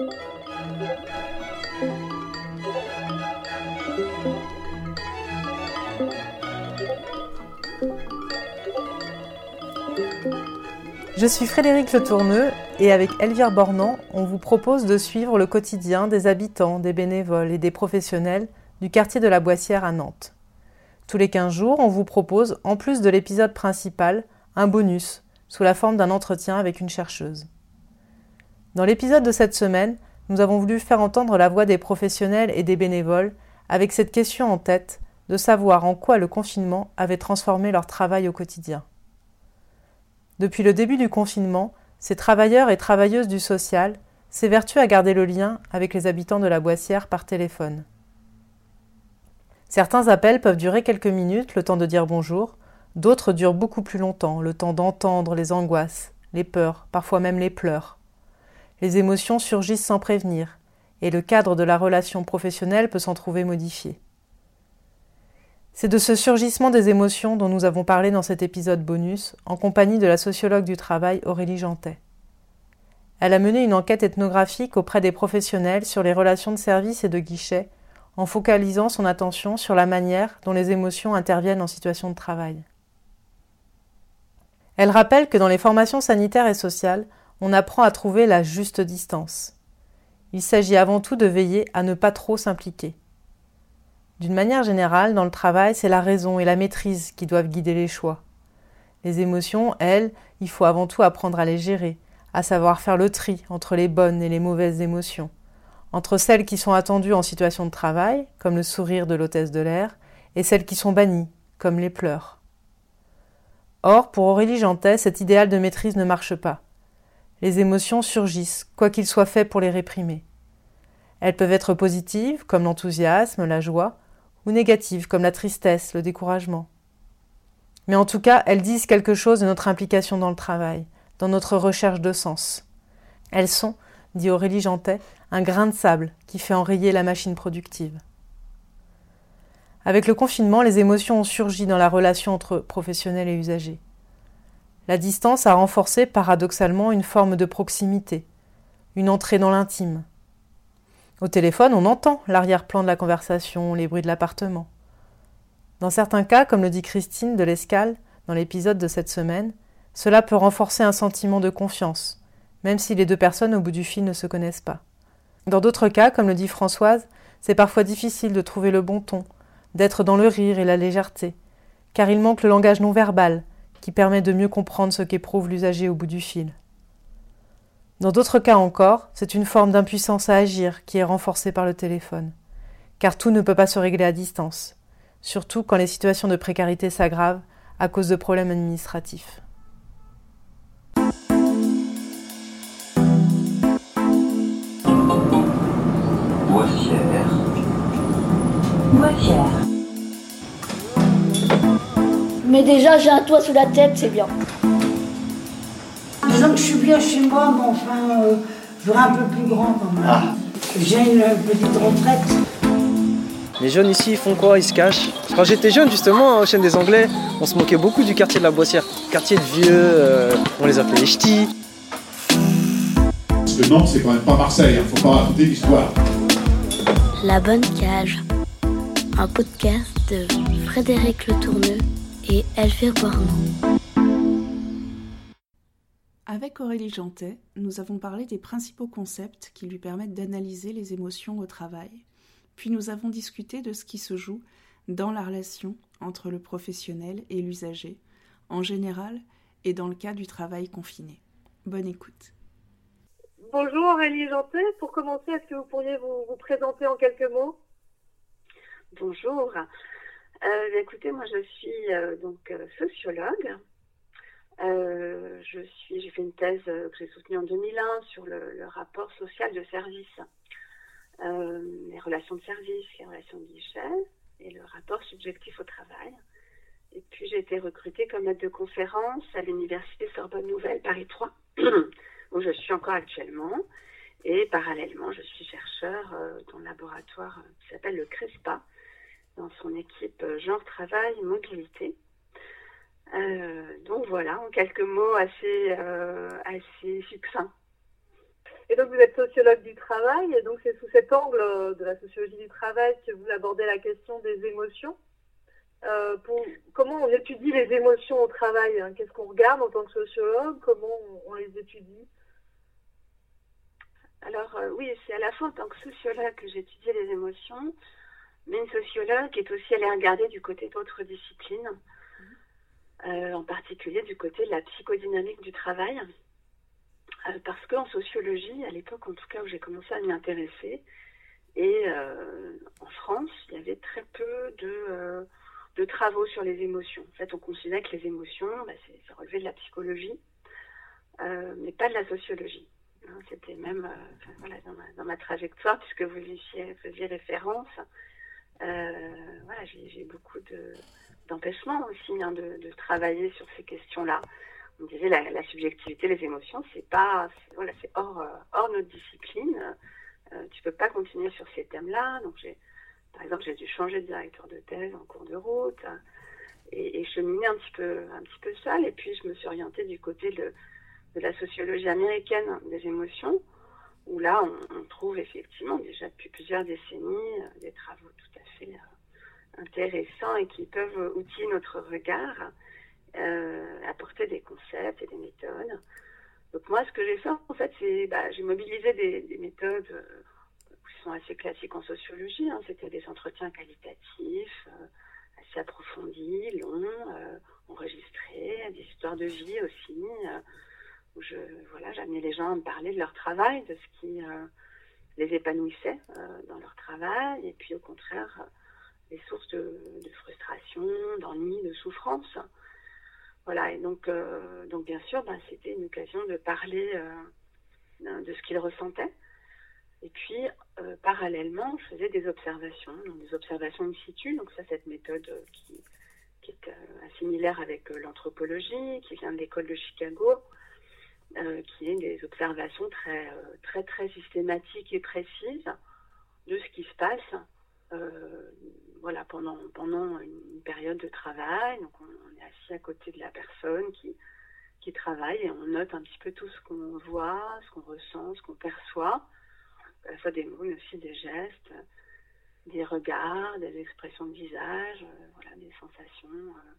Je suis Frédéric Le Tourneux et avec Elvire Bornand, on vous propose de suivre le quotidien des habitants, des bénévoles et des professionnels du quartier de la Boissière à Nantes. Tous les 15 jours, on vous propose, en plus de l'épisode principal, un bonus sous la forme d'un entretien avec une chercheuse. Dans l'épisode de cette semaine, nous avons voulu faire entendre la voix des professionnels et des bénévoles avec cette question en tête de savoir en quoi le confinement avait transformé leur travail au quotidien. Depuis le début du confinement, ces travailleurs et travailleuses du social s'évertuent à garder le lien avec les habitants de la Boissière par téléphone. Certains appels peuvent durer quelques minutes, le temps de dire bonjour, d'autres durent beaucoup plus longtemps, le temps d'entendre les angoisses, les peurs, parfois même les pleurs. Les émotions surgissent sans prévenir, et le cadre de la relation professionnelle peut s'en trouver modifié. C'est de ce surgissement des émotions dont nous avons parlé dans cet épisode bonus, en compagnie de la sociologue du travail Aurélie Jantet. Elle a mené une enquête ethnographique auprès des professionnels sur les relations de service et de guichet, en focalisant son attention sur la manière dont les émotions interviennent en situation de travail. Elle rappelle que dans les formations sanitaires et sociales, on apprend à trouver la juste distance. Il s'agit avant tout de veiller à ne pas trop s'impliquer. D'une manière générale, dans le travail, c'est la raison et la maîtrise qui doivent guider les choix. Les émotions, elles, il faut avant tout apprendre à les gérer, à savoir faire le tri entre les bonnes et les mauvaises émotions, entre celles qui sont attendues en situation de travail, comme le sourire de l'hôtesse de l'air, et celles qui sont bannies, comme les pleurs. Or, pour Aurélie Jantet, cet idéal de maîtrise ne marche pas. Les émotions surgissent, quoi qu'il soit fait pour les réprimer. Elles peuvent être positives, comme l'enthousiasme, la joie, ou négatives comme la tristesse, le découragement. Mais en tout cas, elles disent quelque chose de notre implication dans le travail, dans notre recherche de sens. Elles sont, dit Aurélie Jantet, un grain de sable qui fait enrayer la machine productive. Avec le confinement, les émotions ont surgi dans la relation entre professionnels et usagers. La distance a renforcé paradoxalement une forme de proximité, une entrée dans l'intime, au téléphone, on entend l'arrière-plan de la conversation, les bruits de l'appartement. Dans certains cas, comme le dit Christine de l'Escale dans l'épisode de cette semaine, cela peut renforcer un sentiment de confiance, même si les deux personnes au bout du fil ne se connaissent pas. Dans d'autres cas, comme le dit Françoise, c'est parfois difficile de trouver le bon ton, d'être dans le rire et la légèreté, car il manque le langage non verbal qui permet de mieux comprendre ce qu'éprouve l'usager au bout du fil. Dans d'autres cas encore, c'est une forme d'impuissance à agir qui est renforcée par le téléphone. Car tout ne peut pas se régler à distance, surtout quand les situations de précarité s'aggravent à cause de problèmes administratifs. Mais déjà, j'ai un toit sous la tête, c'est bien. Disons que je suis bien chez moi, mais enfin, euh, je voudrais un peu plus grand quand même. Ah. J'ai une petite retraite. Les jeunes ici, ils font quoi? Ils se cachent? Quand j'étais jeune, justement, au chaîne des Anglais, on se moquait beaucoup du quartier de la Boissière. Quartier de vieux, euh, on les appelait les ch'tis. Parce que Nantes, c'est quand même pas Marseille, hein. faut pas raconter l'histoire. La Bonne Cage, un podcast de Frédéric Le Tourneux et Elvire. Avec Aurélie Jantet, nous avons parlé des principaux concepts qui lui permettent d'analyser les émotions au travail. Puis nous avons discuté de ce qui se joue dans la relation entre le professionnel et l'usager, en général et dans le cas du travail confiné. Bonne écoute. Bonjour Aurélie Jantet. Pour commencer, est-ce que vous pourriez vous, présenter en quelques mots? Bonjour. Euh, écoutez, moi je suis euh, donc euh, sociologue je suis, j'ai fait une thèse que j'ai soutenue en 2001 sur le, rapport social de service, les relations de service, les relations de guichet et le rapport subjectif au travail. Et puis j'ai été recrutée comme aide de conférence à l'université Sorbonne Nouvelle Paris 3, où je suis encore actuellement. Et parallèlement, je suis chercheur dans le laboratoire qui s'appelle le CRESPA, dans son équipe genre travail mobilité. Euh, donc voilà, en quelques mots assez, euh, assez succincts. Et donc, vous êtes sociologue du travail, et donc c'est sous cet angle euh, de la sociologie du travail que vous abordez la question des émotions. Euh, pour, comment on étudie les émotions au travail hein? Qu'est-ce qu'on regarde en tant que sociologue? Comment on, on les étudie? Alors euh, oui, c'est à la fois en tant que sociologue que j'étudie les émotions, mais une sociologue est aussi allée regarder du côté d'autres disciplines, euh, en particulier du côté de la psychodynamique du travail. Euh, parce qu'en sociologie, à l'époque en tout cas où j'ai commencé à m'y intéresser, et euh, en France, il y avait très peu de, travaux sur les émotions. En fait, on considérait que les émotions, bah, ça relevait de la psychologie, mais pas de la sociologie. Hein, C'était même dans, ma, dans, ma, trajectoire, puisque vous y faisiez référence, voilà, j'ai beaucoup d'empêchements aussi hein, de, de, travailler sur ces questions-là on disait la, la subjectivité, les émotions, c'est pas, voilà, c'est hors, hors notre discipline. Euh, tu peux pas continuer sur ces thèmes-là. Donc par exemple, j'ai dû changer de directeur de thèse en cours de route et, et cheminer un petit peu, un petit peu seule. Et puis je me suis orientée du côté de, de la sociologie américaine des émotions, où là on, trouve effectivement déjà depuis plusieurs décennies euh, des travaux tout à fait euh, intéressants et qui peuvent outiller notre regard euh, apporter des concepts et des méthodes. Donc moi, ce que j'ai fait, en fait, c'est bah, j'ai mobilisé des, des méthodes qui sont assez classiques en sociologie. Hein. C'était des entretiens qualitatifs, assez approfondis, longs, enregistrés, des histoires de vie aussi, où voilà, j'amenais les gens à me parler de leur travail, de ce qui euh, les épanouissait dans leur travail, et puis au contraire, les sources de, frustration, d'ennui, de souffrance. Voilà, et donc, euh, donc bien sûr, ben, c'était une occasion de parler euh, de ce qu'ils ressentaient. Et puis, euh, parallèlement, je faisais des observations, donc des observations in situ. Donc ça, cette méthode qui, qui est similaire avec l'anthropologie, qui vient de l'école de Chicago, qui est des observations très, très, très systématiques et précises de ce qui se passe euh, voilà, pendant, pendant une période de travail. Donc, on, est assis à côté de la personne qui, qui travaille et on note un petit peu tout ce qu'on voit, ce qu'on ressent, ce qu'on perçoit, à la fois des mots, mais aussi des gestes, des regards, des expressions de visage, euh, voilà, des sensations. Euh.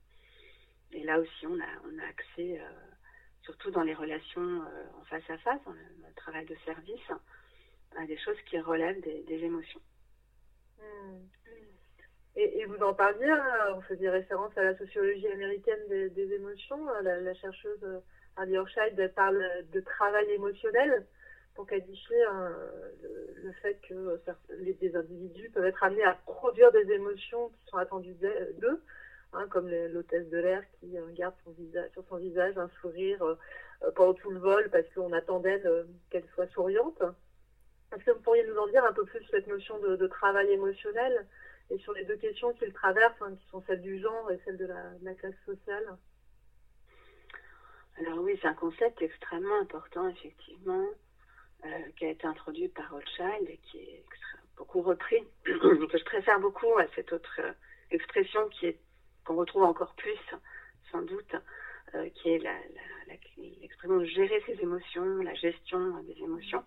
Et là aussi, on a, on a accès, euh, surtout dans les relations en face à face, dans le, travail de service, à des choses qui relèvent des, émotions. Mmh. Et, vous en parliez, hein, vous faisiez référence à la sociologie américaine des, émotions. Hein, la, la chercheuse Hardy Orscheid parle de travail émotionnel pour qualifier hein, le, fait que les, des individus peuvent être amenés à produire des émotions qui sont attendues d'eux, hein, comme l'hôtesse de l'air qui euh, garde son visage, sur son visage un sourire euh, pendant tout le vol parce qu'on attend d'elle euh, qu'elle soit souriante. Est-ce que vous pourriez nous en dire un peu plus sur cette notion de, travail émotionnel et sur les deux questions qu'il traverse, hein, qui sont celles du genre et celles de la, classe sociale? Alors oui, c'est un concept extrêmement important, effectivement, euh, qui a été introduit par Rothschild et qui est beaucoup repris, je préfère beaucoup à cette autre euh, expression qui est qu'on retrouve encore plus, sans doute, euh, qui est l'expression de gérer ses émotions, la gestion des émotions.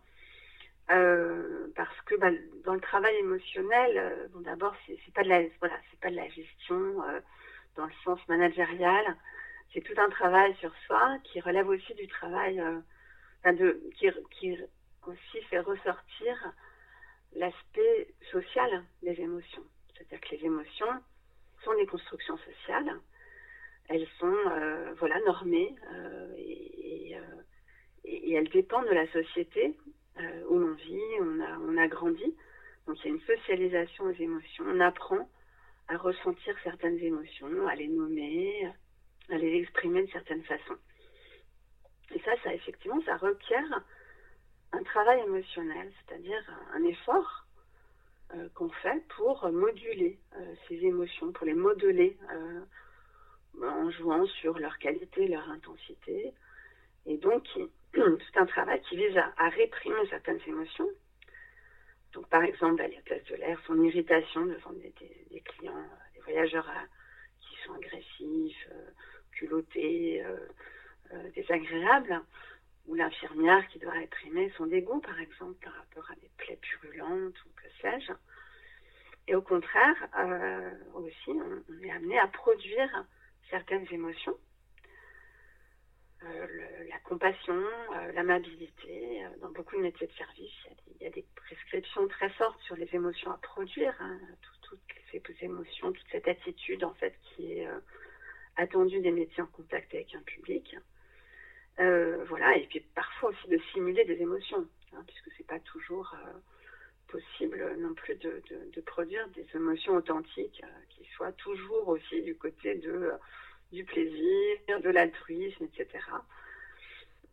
Euh, parce que bah, dans le travail émotionnel, euh, bon, d'abord c'est pas de la voilà pas de la gestion euh, dans le sens managérial, c'est tout un travail sur soi qui relève aussi du travail enfin de qui, qui aussi fait ressortir l'aspect social des émotions, c'est-à-dire que les émotions sont des constructions sociales, elles sont voilà normées et, et, et elles dépendent de la société euh, où l'on vit, on a, on a grandi. Donc il y a une socialisation des émotions. On apprend à ressentir certaines émotions, à les nommer, à les exprimer de certaines façons. Et ça, ça effectivement, ça requiert un travail émotionnel, c'est-à-dire un effort euh, qu'on fait pour moduler euh, ces émotions, pour les modeler euh, en jouant sur leur qualité, leur intensité. Et donc, c'est un travail qui vise à, réprimer certaines émotions. Donc, par exemple, la liesse de l'air, son irritation devant des, clients, des voyageurs qui sont agressifs, culottés, désagréables. Ou l'infirmière qui doit réprimer son dégoût, par exemple, par rapport à des plaies purulentes ou que sais-je. Et au contraire, euh, aussi, on, est amené à produire certaines émotions. Euh, la compassion, euh, l'amabilité. dans beaucoup de métiers de service, il y, a des, prescriptions très fortes sur les émotions à produire. Hein, toutes ces émotions, toute cette attitude, en fait, qui est attendue des métiers en contact avec un public. Voilà, et puis parfois aussi de simuler des émotions, hein, puisque c'est pas toujours possible non plus de, produire des émotions authentiques euh, qui soient toujours aussi du côté de, euh, du plaisir, de l'altruisme, etc.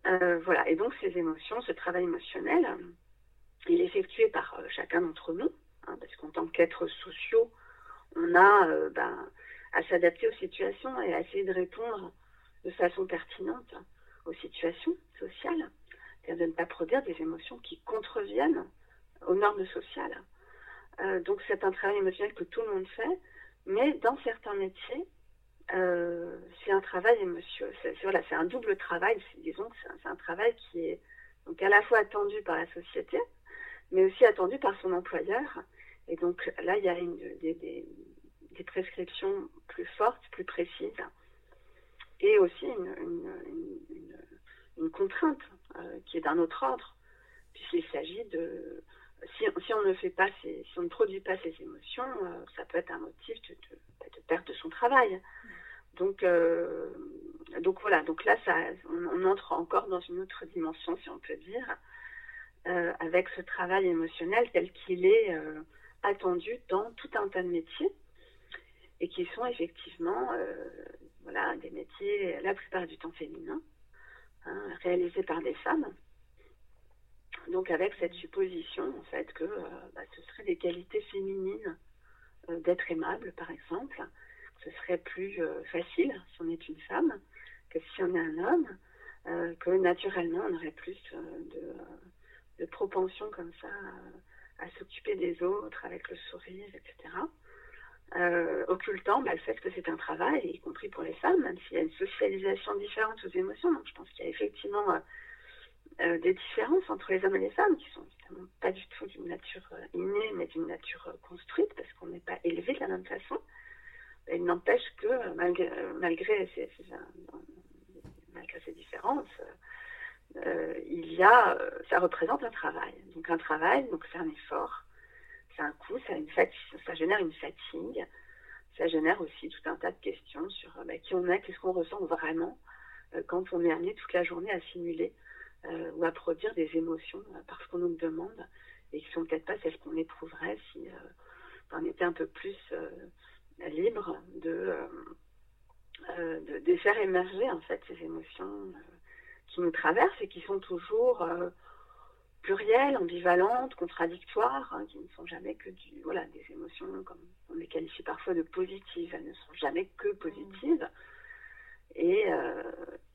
Euh, voilà, et donc ces émotions, ce travail émotionnel, il est effectué par chacun d'entre nous, hein, parce qu'en tant qu'êtres sociaux, on a ben, à s'adapter aux situations et à essayer de répondre de façon pertinente aux situations sociales, c'est-à-dire de ne pas produire des émotions qui contreviennent aux normes sociales. Euh, donc c'est un travail émotionnel que tout le monde fait, mais dans certains métiers, euh, c'est un travail émotionnel. C'est, un double travail. disons c'est un, travail qui est donc à la fois attendu par la société, mais aussi attendu par son employeur. Et donc là, il y a des, prescriptions plus fortes, plus précises, et aussi une, une, contrainte euh, qui est d'un autre ordre, puisqu'il s'agit de si, on ne fait pas si on ne produit pas ces émotions, euh, ça peut être un motif de, bah, perte de son travail. Donc, euh, donc voilà, donc là, ça, on, entre encore dans une autre dimension, si on peut dire, avec ce travail émotionnel tel qu'il est attendu dans tout un tas de métiers et qui sont effectivement voilà, des métiers la plupart du temps féminins, hein, réalisés par des femmes. Donc avec cette supposition en fait que euh, bah, ce serait des qualités féminines euh, d'être aimable par exemple, ce serait plus euh, facile si on est une femme que si on est un homme, que naturellement on aurait plus de, de propension comme ça à, s'occuper des autres avec le sourire, etc. occultant bah, le fait que c'est un travail, y compris pour les femmes, même s'il y a une socialisation différente aux émotions. Je pense qu'il y a effectivement euh, des différences entre les hommes et les femmes, qui sont évidemment pas du tout d'une nature euh, innée, mais d'une nature euh, construite, parce qu'on n'est pas élevé de la même façon. Il n'empêche que malgré, malgré, ces, malgré ces différences, il y a, ça représente un travail. Donc un travail, donc c'est un effort, c'est un coût, ça, ça génère une fatigue, ça génère aussi tout un tas de questions sur bah, qui on est, qu'est-ce qu'on ressent vraiment quand on est amené toute la journée à simuler euh, ou à produire des émotions euh, parce qu'on nous demande et qui sont peut-être pas celles qu'on éprouverait si euh, on était un peu plus libre de, de, faire émerger en fait ces émotions qui nous traversent et qui sont toujours plurielles, ambivalentes, contradictoires, hein, qui ne sont jamais que du, voilà, des émotions, comme on les qualifie parfois de positives, elles ne sont jamais que positives. Euh,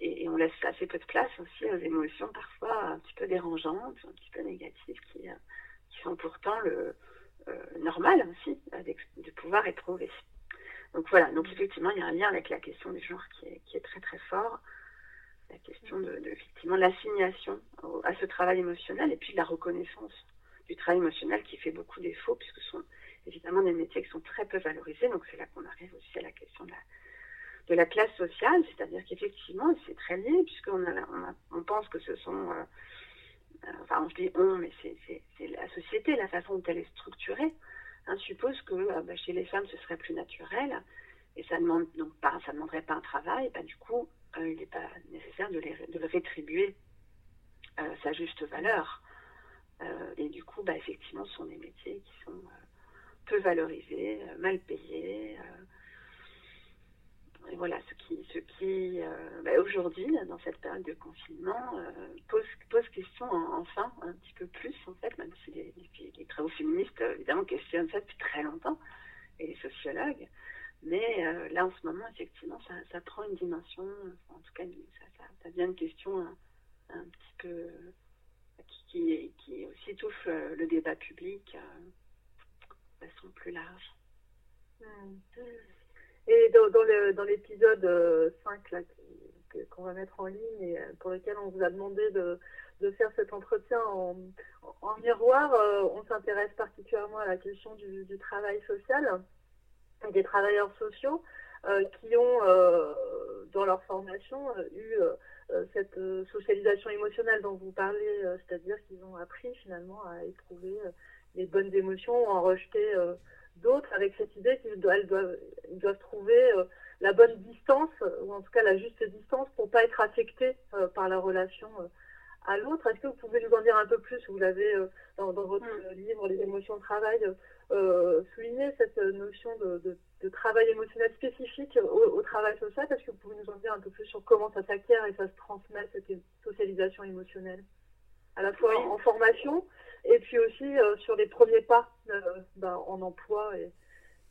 et, on laisse assez peu de place aussi aux émotions parfois un petit peu dérangeantes, un petit peu négatives, qui, euh, sont pourtant le euh, normal aussi de pouvoir éprouver. Donc voilà, donc effectivement, il y a un lien avec la question du genre qui est très très fort, la question de, effectivement l'assignation à ce travail émotionnel et puis de la reconnaissance du travail émotionnel qui fait beaucoup défaut puisque ce sont évidemment des métiers qui sont très peu valorisés. Donc c'est là qu'on arrive aussi à la question de la de la classe sociale, c'est-à-dire qu'effectivement, c'est très lié, puisqu'on a, on, pense que ce sont, euh, euh, enfin, je dis on, mais c'est la société, la façon dont elle est structurée, hein, suppose que euh, bah, chez les femmes, ce serait plus naturel, et ça demande donc pas, ça demanderait pas un travail, bah, du coup, il n'est pas nécessaire de, les, de le rétribuer sa juste valeur. et du coup, bah, effectivement, ce sont des métiers qui sont peu valorisés, mal payés et voilà, ce qui, ce qui euh, bah, aujourd'hui, dans cette période de confinement, euh, pose, pose question enfin un petit peu plus, en fait, même si les, travaux féministes, évidemment, questionnent ça depuis très longtemps, et les sociologues. Mais euh, là, en ce moment, effectivement, ça, prend une dimension, en tout cas, ça, devient une question un, un petit peu qui, qui, qui aussi touche le débat public de façon plus large. Mmh. Et dans, dans l'épisode 5 euh, là, qu'on va mettre en ligne et pour lesquels on vous a demandé de, de faire cet entretien en, en miroir, on s'intéresse particulièrement à la question du, travail social des travailleurs sociaux qui ont, dans leur formation, eu cette socialisation émotionnelle dont vous parlez, c'est-à-dire qu'ils ont appris finalement à éprouver les bonnes émotions, en rejeter d'autres avec cette idée qu'ils doivent, doivent, doivent, trouver euh, la bonne distance, ou en tout cas la juste distance, pour pas être affectés euh, par la relation euh, à l'autre. Est-ce que vous pouvez nous en dire un peu plus? Vous avez, dans, dans, votre mm. livre Les émotions de travail, souligné cette notion de, de, de, travail émotionnel spécifique au, au, travail social. Est-ce que vous pouvez nous en dire un peu plus sur comment ça s'acquiert et ça se transmet, cette socialisation émotionnelle À la fois oui. en formation et puis aussi euh, sur les premiers pas euh, ben, en emploi et,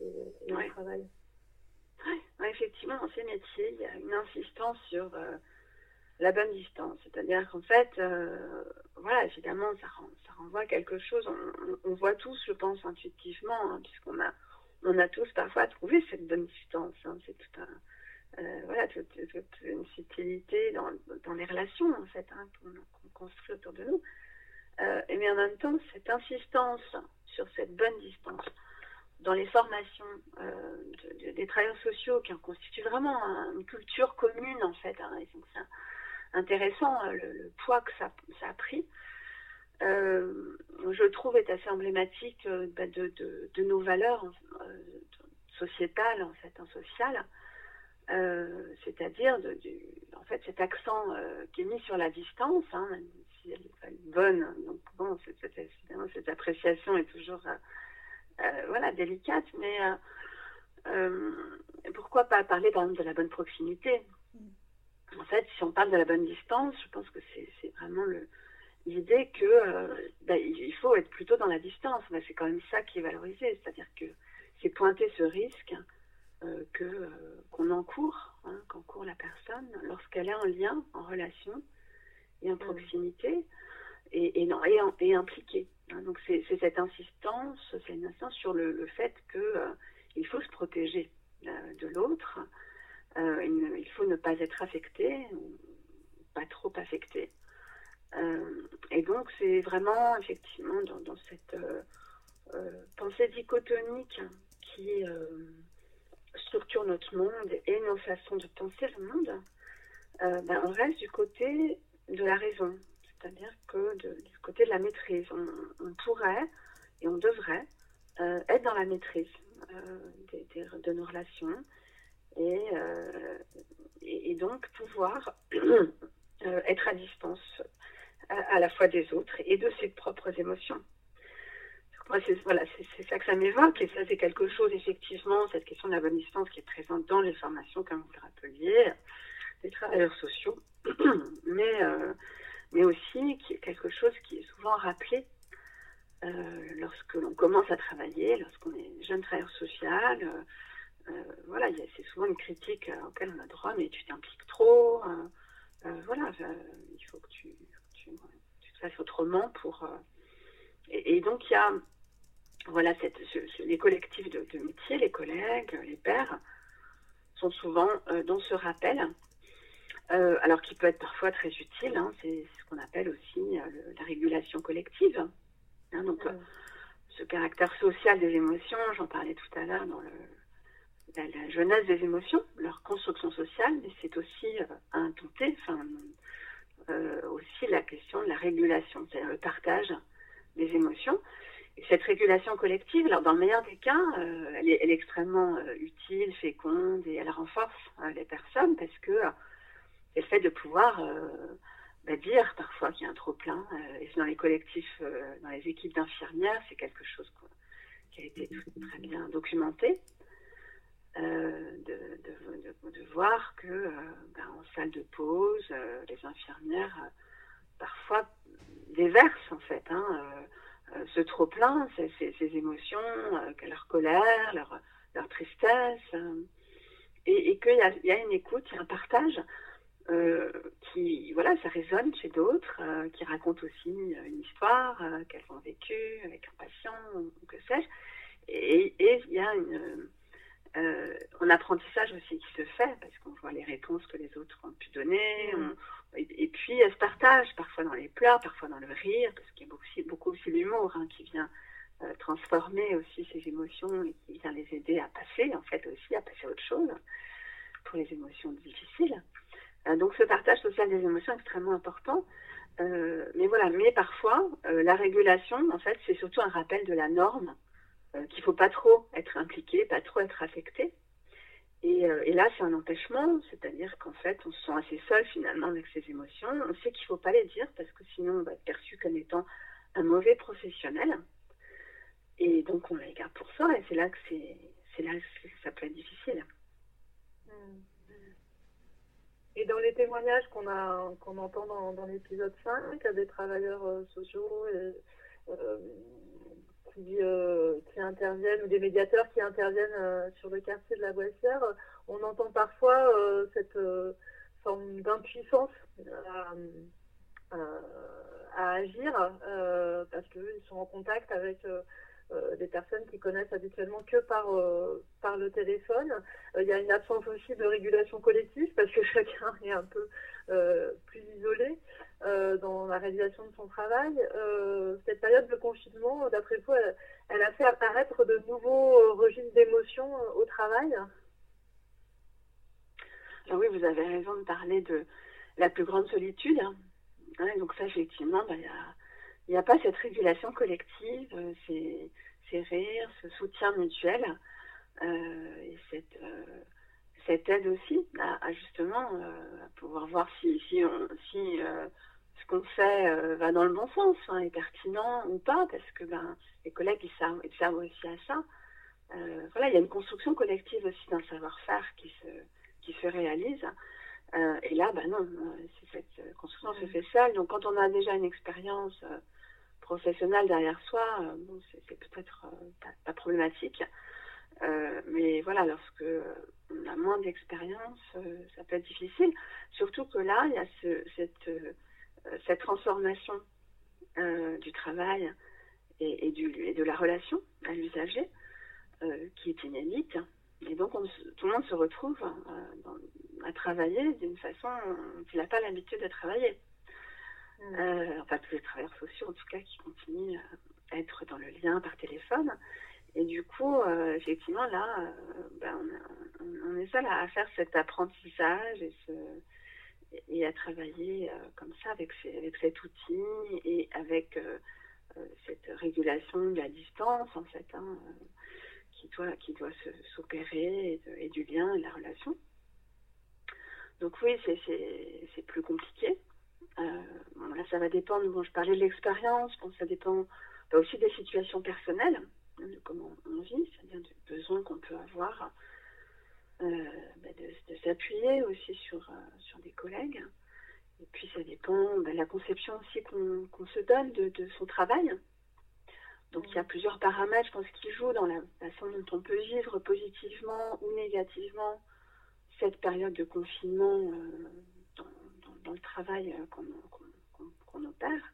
et, au travail. Ouais, effectivement, dans ces métiers, il y a une insistance sur euh, la bonne distance. C'est-à-dire qu'en fait, euh, voilà, évidemment, ça, ça, renvoie quelque chose. On, voit tous, je pense, intuitivement, hein, puisqu'on a, on a tous parfois trouvé cette bonne distance. Hein, c'est tout un, euh, voilà, toute, une subtilité dans, les relations, en fait, hein, qu'on qu construit autour de nous. Euh, mais en même temps, cette insistance sur cette bonne distance dans les formations de, de, des travailleurs sociaux qui en constituent vraiment un, une culture commune en fait, et donc intéressant euh, le, poids que ça, a pris. Euh, je trouve est assez emblématique euh, bah, de, nos valeurs euh, sociétales en fait, en social, c'est-à-dire en fait cet accent qui est mis sur la distance, hein, si elle n'est pas bonne. Donc bon, cette, appréciation est toujours voilà, délicate, mais pourquoi pas parler par exemple de la bonne proximité? En fait, si on parle de la bonne distance, je pense que c'est vraiment l'idée que euh, il faut être plutôt dans la distance. Bah, c'est quand même ça qui est valorisé, c'est-à-dire que c'est pointer ce risque euh, que qu'on encourt, hein, qu'encourt la personne lorsqu'elle est en lien, en relation et en proximité et, et, non, et, et impliqué. Hein, donc c'est cette insistance, c'est une insistance sur le, le fait que euh, il faut se protéger euh, de l'autre, euh, il, faut ne pas être affecté, pas trop affecté. Euh, et donc c'est vraiment effectivement dans, cette euh, pensée dichotomique qui structure notre monde et nos façons de penser le monde, ben, on reste du côté de la raison, c'est-à-dire que du côté de la maîtrise, on, pourrait et on devrait être dans la maîtrise de nos relations et, euh, et, donc pouvoir euh, être à distance à, la fois des autres et de ses propres émotions. Moi, c'est voilà, ça que ça m'évoque et ça c'est quelque chose effectivement, cette question de la bonne distance qui est présente dans les formations, comme vous le rappeliez, des travailleurs sociaux, mais, euh, mais aussi qui est quelque chose qui est souvent rappelé lorsque l'on commence à travailler, lorsqu'on est jeune travailleur social. Voilà, c'est souvent une critique auquel on a droit, mais tu t'impliques trop. Euh, voilà, il faut que tu, tu, tu, te fasses autrement pour. Et, et, donc, il y a voilà, cette, ce, ce, les collectifs de, de métier, les collègues, les pairs, sont souvent dans ce rappel euh, alors qui peut être parfois très utile. Hein, c'est ce qu'on appelle aussi euh, le, la régulation collective. Hein, donc, mmh. ce caractère social des émotions, j'en parlais tout à l'heure dans le, la, la, jeunesse des émotions, leur construction sociale, mais c'est aussi euh, un tenté, enfin, euh, aussi la question de la régulation, c'est-à-dire le partage des émotions. Et cette régulation collective, alors dans le meilleur des cas, euh, elle, est, extrêmement utile, féconde et elle renforce les personnes parce que et le fait de pouvoir euh, bah, dire parfois qu'il y a un trop plein. Euh, et dans les collectifs, euh, dans les équipes d'infirmières, c'est quelque chose qui a été très bien documenté. De, de, voir que bah, en salle de pause, les infirmières parfois déversent en fait hein, ce trop plein, ces, ces, ces émotions, leur colère, leur, tristesse, et, qu'il y, y, a une écoute, il y a un partage euh, qui, voilà, ça résonne chez d'autres, euh, qui racontent aussi une histoire euh, qu'elles ont vécue avec un patient ou que sais-je. Et il y a une, euh, en apprentissage aussi qui se fait, parce qu'on voit les réponses que les autres ont pu donner. Mm. et, puis, elles se partagent, parfois dans les pleurs, parfois dans le rire, parce qu'il y a beaucoup, aussi- beaucoup aussi l'humour hein, qui vient euh, transformer aussi ces émotions et qui vient les aider à passer, en fait, aussi à passer à autre chose pour les émotions difficiles. Euh, donc, ce partage social des émotions est extrêmement important. Euh, mais voilà, mais parfois, la régulation, en fait, c'est surtout un rappel de la norme, qu'il faut pas trop être impliqué, pas trop être affecté. Et, euh, et là, c'est un empêchement, c'est-à-dire qu'en fait, on se sent assez seul finalement avec ses émotions. On sait qu'il faut pas les dire parce que sinon, on va être perçu comme étant un mauvais professionnel. Et donc, on les garde pour soi, et c'est là que c'est, là ça peut être difficile. Et dans les témoignages qu'on a qu'on entend dans, l'épisode 5, des travailleurs euh, sociaux et, euh, qui, euh, qui interviennent, ou des médiateurs qui interviennent euh, sur le quartier de la Boissière, on entend parfois euh, cette forme d'impuissance à, agir, parce qu'ils sont en contact avec des personnes qui connaissent habituellement que par, euh, par le téléphone. Euh, Il y a une absence aussi de régulation collective parce que chacun est un peu euh, plus isolé euh, dans la réalisation de son travail. Euh, cette période de confinement, d'après vous, elle, a fait apparaître de nouveaux euh, registres d'émotions euh, au travail? Ah oui, vous avez raison de parler de la plus grande solitude. hein. Donc ça, effectivement, bah, il n'y a, il y a pas cette régulation collective, euh, ces, ces rires, ce soutien mutuel, euh, et cette, euh, cette aide aussi à, à justement à pouvoir voir si, si, on, si ce qu'on fait va dans le bon sens, hein, est pertinent ou pas, parce que ben, les collègues, ils servent, ils servent aussi à ça. Euh, voilà, il y a une construction collective aussi d'un savoir-faire qui se, qui se réalise. Euh, et là, bah non, cette construction se fait seule. Donc, quand on a déjà une expérience professionnelle derrière soi, euh, bon, c'est peut-être euh, pas, problématique. Euh, mais voilà, lorsque on a moins d'expérience, ça peut être difficile. Surtout que là, il y a ce, cette, transformation du travail et, de la relation à l'usager qui est inédite. Et donc, on tout le monde se retrouve à travailler d'une façon dont il n'a pas l'habitude de travailler. Euh, enfin, tous les travailleurs sociaux, en tout cas, qui continuent à être dans le lien par téléphone. Et du coup, euh, effectivement, là, euh, ben, on, est seul à, faire cet apprentissage et, à travailler euh, comme ça avec, cet outil et avec euh, euh, cette régulation de la distance, en fait, hein, euh, qui doit, qui doit s'opérer et, et du lien et de la relation. Donc oui, c'est plus compliqué. Euh, bon, là, ça va dépendre. Bon, je parlais de l'expérience. Bon, ça dépend bah, aussi des situations personnelles, hein, de comment on vit, c'est-à-dire du besoin qu'on peut avoir euh, bah, de, de s'appuyer aussi sur, euh, sur des collègues. Et puis, ça dépend de la conception aussi qu'on se donne de, de son travail. Donc, il y a plusieurs paramètres, je pense, qui jouent dans la façon dont on peut vivre positivement ou négativement cette période de confinement euh, dans, le travail euh, qu'on opère.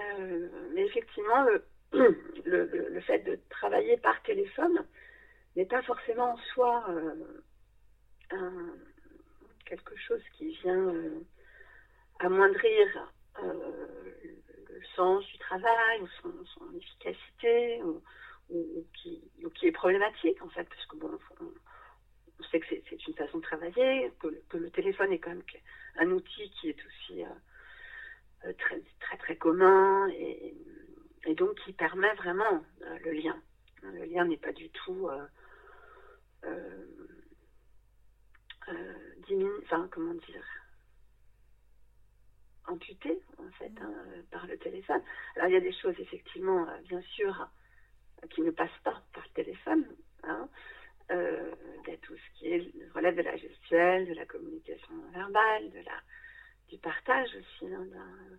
Euh, mais effectivement, le, le, fait de travailler par téléphone n'est pas forcément en soi euh, quelque chose qui vient amoindrir le sens du travail ou son, efficacité ou qui, ou qui est problématique en fait, parce que bon, on, on sait que c'est une façon de travailler, que, le- que le téléphone est quand même un outil qui est aussi euh, euh, très, très très commun et, et donc qui permet vraiment euh, le lien. Le lien n'est pas du tout diminu- enfin comment dire, amputé en fait hein, par le téléphone. Alors il y a des choses effectivement, bien sûr, qui ne passent pas par le téléphone. hein. Euh, a tout ce qui est, relève de la gestuelle, de la communication non verbale, de la, du partage aussi hein, d'un-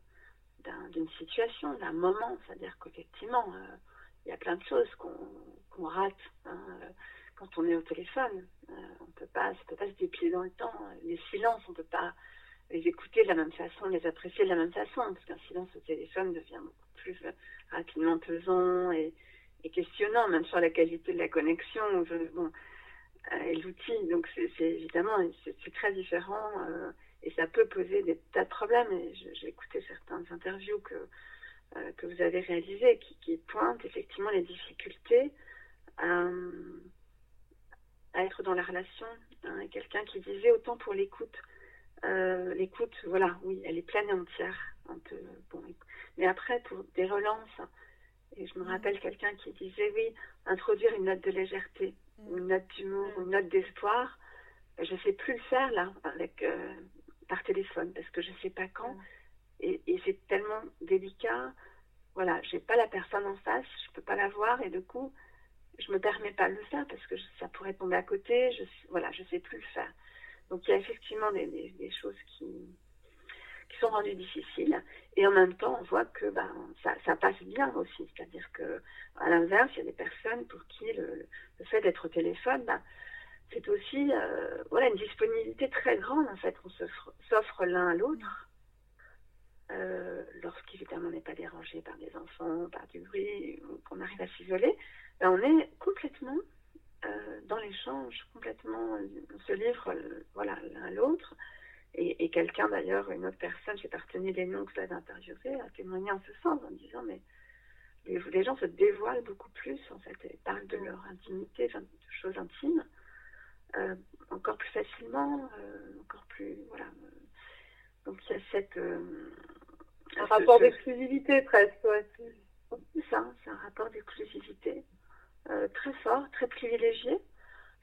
d'un- d'une situation, d'un moment. C'est-à-dire qu'effectivement, euh, il y a plein de choses qu'on rate hein, euh, quand on est au téléphone. On ça peut pas se déplier dans le temps. Les silences, on peut pas les écouter de la même façon, les apprécier de la même façon, parce qu'un silence au téléphone devient beaucoup plus rapidement pesant et, et questionnant, même sur la qualité de la connexion bon, et l'outil. Donc c'est évidemment c'est très différent et ça peut poser des tas de problèmes. J'ai écouté certaines interviews que, que vous avez réalisées qui, pointent effectivement les difficultés à, être dans la relation. Hein, quelqu'un qui disait autant pour l'écoute. Euh, l'écoute, voilà, oui, elle est pleine et entière. bon, mais après, pour des relances, et je me mm. rappelle quelqu'un qui disait, oui, introduire une note de légèreté, mm. une note d'humour, mm. une note d'espoir, je ne sais plus le faire là, avec, euh, par téléphone, parce que je ne sais pas quand. Et, et c'est tellement délicat. Voilà, j'ai pas la personne en face, je peux pas la voir, et du coup, je me permets pas de le faire parce que ça pourrait tomber à côté. Je, voilà, je sais plus le faire. Donc il y a effectivement des, des, choses qui sont rendues difficiles. Et en même temps, on voit que ben, ça, passe bien aussi. C'est-à-dire que à l'inverse, il y a des personnes pour qui le, fait d'être au téléphone, ben, c'est aussi euh, voilà, une disponibilité très grande en fait qu'on s'offre l'un à l'autre. Euh, lorsqu'évidemment on n'est pas dérangé par des enfants, par du bruit, qu'on arrive à s'isoler, ben, on est complètement euh, dans l'échange, complètement, on se livre voilà, l'un à l'autre. Et, quelqu'un d'ailleurs, une autre personne, j'ai partenu les noms que ça interviewé, a témoigné en ce sens, en disant mais les, gens se dévoilent beaucoup plus, en fait, et parlent de leur intimité, de choses intimes, euh, encore plus facilement, euh, encore plus, voilà. Donc il y a cette... un rapport d'exclusivité presque, ouais. C'est ça, c'est un rapport d'exclusivité. Euh, très fort, très privilégié,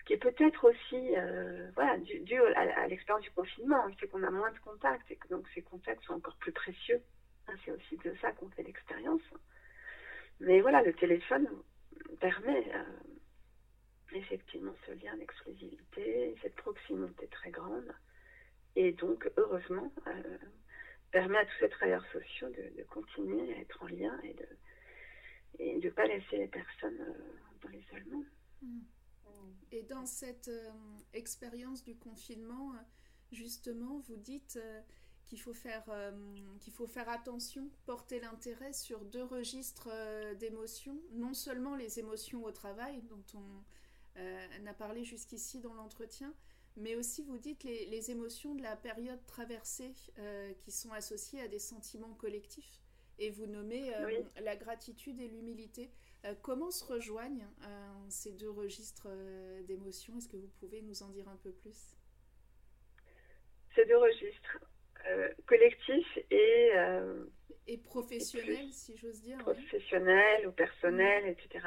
qui est peut-être aussi euh, voilà, dû, à, l'expérience du confinement. C'est qu'on a moins de contacts et que donc ces contacts sont encore plus précieux. Hein, c'est aussi de ça qu'on fait l'expérience. Mais voilà, le téléphone permet euh, effectivement ce lien d'exclusivité, cette proximité très grande. Et donc, heureusement, permet à tous ces travailleurs sociaux de, continuer à être en lien et de et de ne pas laisser les personnes l'isolement. Mm. Et dans cette euh, expérience du confinement, justement, vous dites euh, qu'il faut, faire, euh, qu'il faut faire attention, porter l'intérêt sur deux registres d'émotions, non seulement les émotions au travail, dont on a parlé jusqu'ici dans l'entretien, mais aussi vous dites les, les émotions de la période traversée qui sont associées à des sentiments collectifs. Et vous nommez la gratitude et l'humilité. Euh, comment se rejoignent euh, ces deux registres euh, d'émotions? Est-ce que vous pouvez nous en dire un peu plus? Ces deux registres, collectifs et... et professionnels, si j'ose dire. Professionnels ou personnels, mm. etc.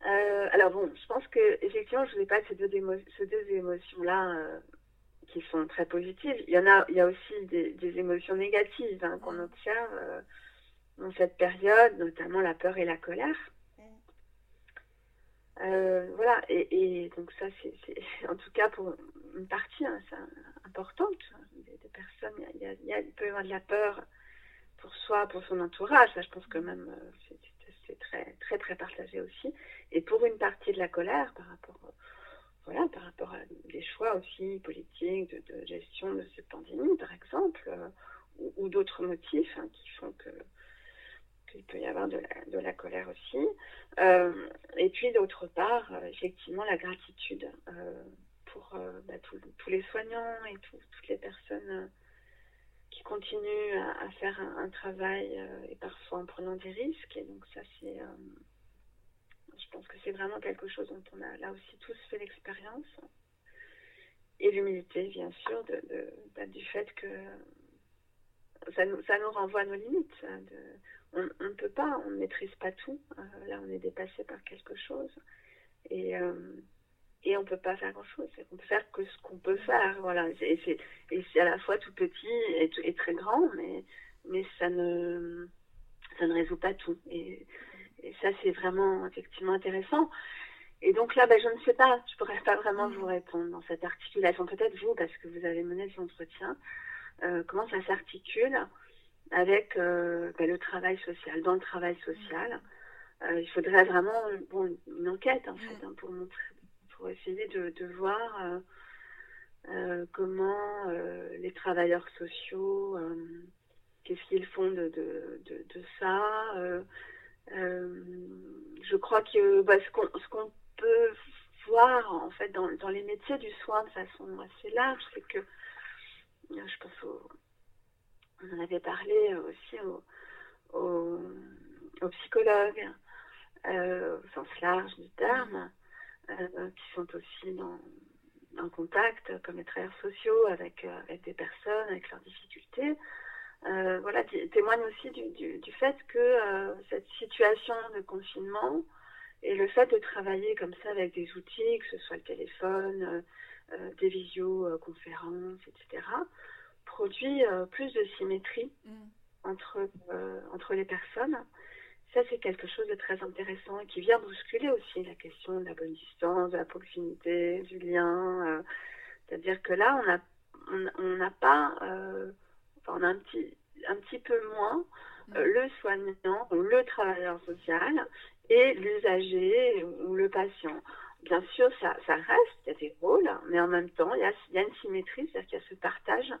alors bon, je pense que effectivement, je ne vous ai pas ces deux, ces deux émotions-là qui sont très positives. Il y en a, il y a aussi des, émotions négatives hein, qu'on mm. observe dans cette période, notamment la peur et la colère. Euh, voilà, et, donc ça, c'est en tout cas pour une partie hein, importante des, personnes. Il, y a, il, peut y avoir de la peur pour soi, pour son entourage. Ça, je pense que même euh, c'est très, très, très partagé aussi. Et pour une partie de la colère par rapport, voilà, par rapport à des choix aussi politiques, de, gestion de cette pandémie, par exemple, euh, ou, d'autres motifs hein, qui font que il peut y avoir de la, colère aussi. Euh, et puis d'autre part, euh, effectivement, la gratitude euh, pour bah, tous les soignants et toutes les personnes qui continuent à, faire un, travail et parfois en prenant des risques. Et donc ça, c'est, je pense que c'est vraiment quelque chose dont on a là aussi tous fait l'expérience. Et l'humilité, bien sûr, de, bah, du fait que ça nous, ça nous renvoie à nos limites. Hein, de, on ne peut pas, on ne maîtrise pas tout. Euh, là, on est dépassé par quelque chose. Et, euh, et on ne peut pas faire grand-chose. On peut faire que ce qu'on peut faire. Voilà. Et c'est à la fois tout petit et, très grand, mais, mais ça, ne, ça ne résout pas tout. Et, ça, c'est vraiment effectivement intéressant. Et donc là, ben, je ne sais pas, je ne pourrais pas vraiment vous répondre dans cette articulation. Peut-être vous, parce que vous avez mené cet entretien. Euh, comment ça s'articule? Avec euh, ben, le travail social. Dans le travail social, euh, il faudrait vraiment une enquête en fait hein, pour montrer, pour essayer de, voir euh, comment les travailleurs sociaux, qu'est-ce qu'ils font de, ça. je crois que bah, ce qu'on peut voir en fait dans, dans, les métiers du soin de façon assez large, c'est que je pense au, on en avait parlé aussi aux, psychologues euh, au sens large du terme, euh, qui sont aussi dans, en contact comme les travailleurs sociaux avec, euh, avec des personnes, avec leurs difficultés. voilà, témoigne aussi du, du, fait que cette situation de confinement et le fait de travailler comme ça avec des outils, que ce soit le téléphone, des visioconférences, etc., produit plus de symétrie mm. entre, entre les personnes ça, c'est quelque chose de très intéressant et qui vient bousculer aussi la question de la bonne distance, de la proximité, du lien. Euh, c'est-à-dire que là, on a, on n'a pas, euh, enfin, on a un petit, un petit peu moins euh, le soignant ou le travailleur social et l'usager ou le patient. Bien sûr, ça, ça reste, il y a des rôles, mais en même temps, il y a, il y a une symétrie, c'est-à-dire qu'il y a ce partage